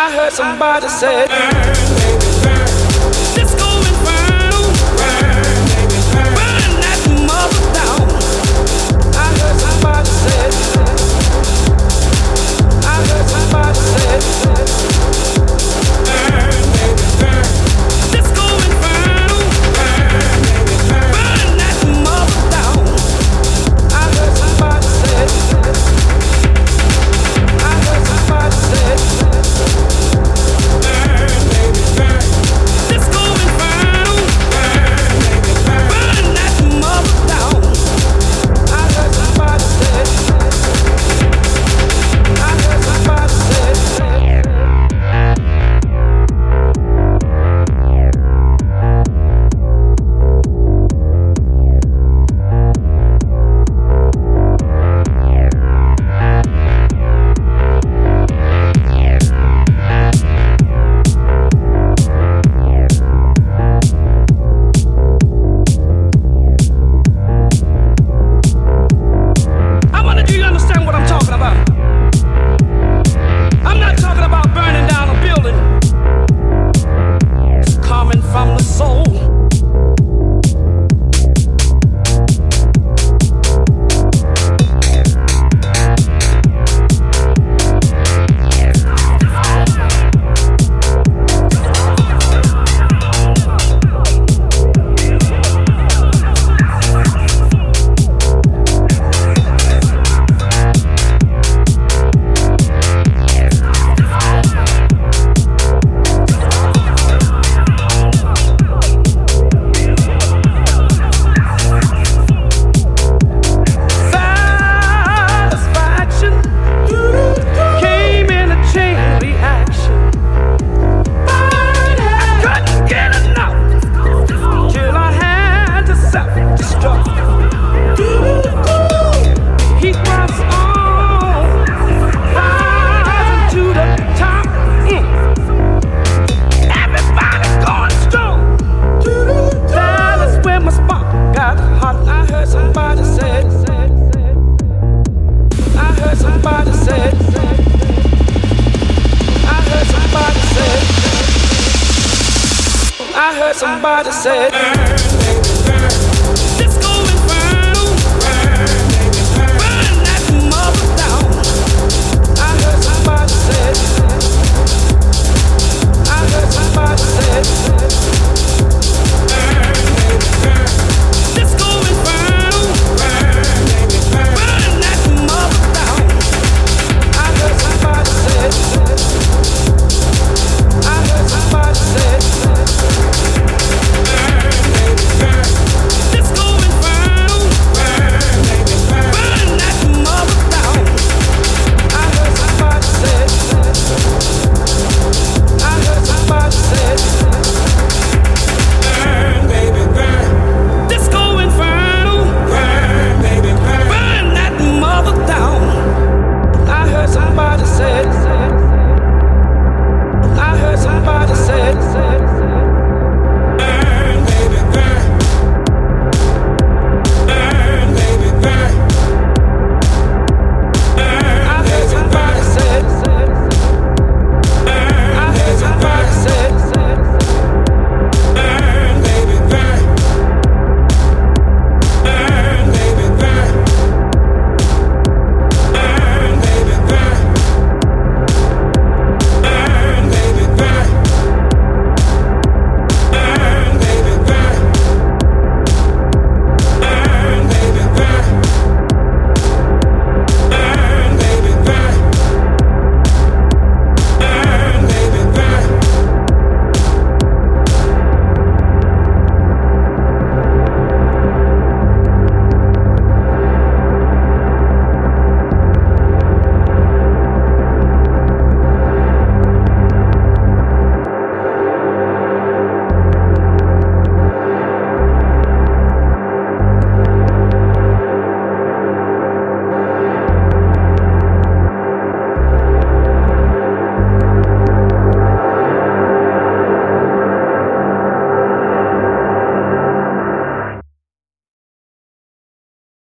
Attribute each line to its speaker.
Speaker 1: I heard somebody say. I heard somebody say. I heard somebody. I heard somebody. I heard somebody said.